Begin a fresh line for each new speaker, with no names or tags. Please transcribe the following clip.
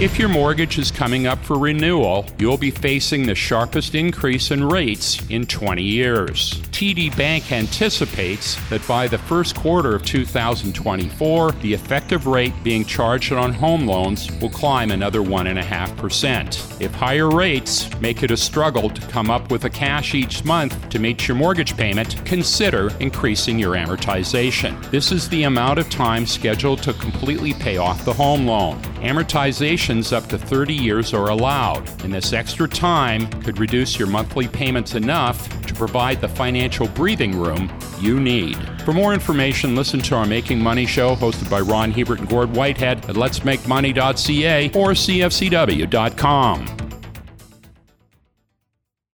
If your mortgage is coming up for renewal, you'll be facing the sharpest increase in rates in 20 years. TD Bank anticipates that by the first quarter of 2024, the effective rate being charged on home loans will climb another 1.5%. If higher rates make it a struggle to come up with a cash each month to meet your mortgage payment, consider increasing your amortization. This is the amount of time scheduled to completely pay off the home loan. Amortizations up to 30 years are allowed, and this extra time could reduce your monthly payments enough to provide the financial breathing room you need. For more information, listen to our Making Money show hosted by Ron Hebert and Gord Whitehead at letsmakemoney.ca or cfcw.com.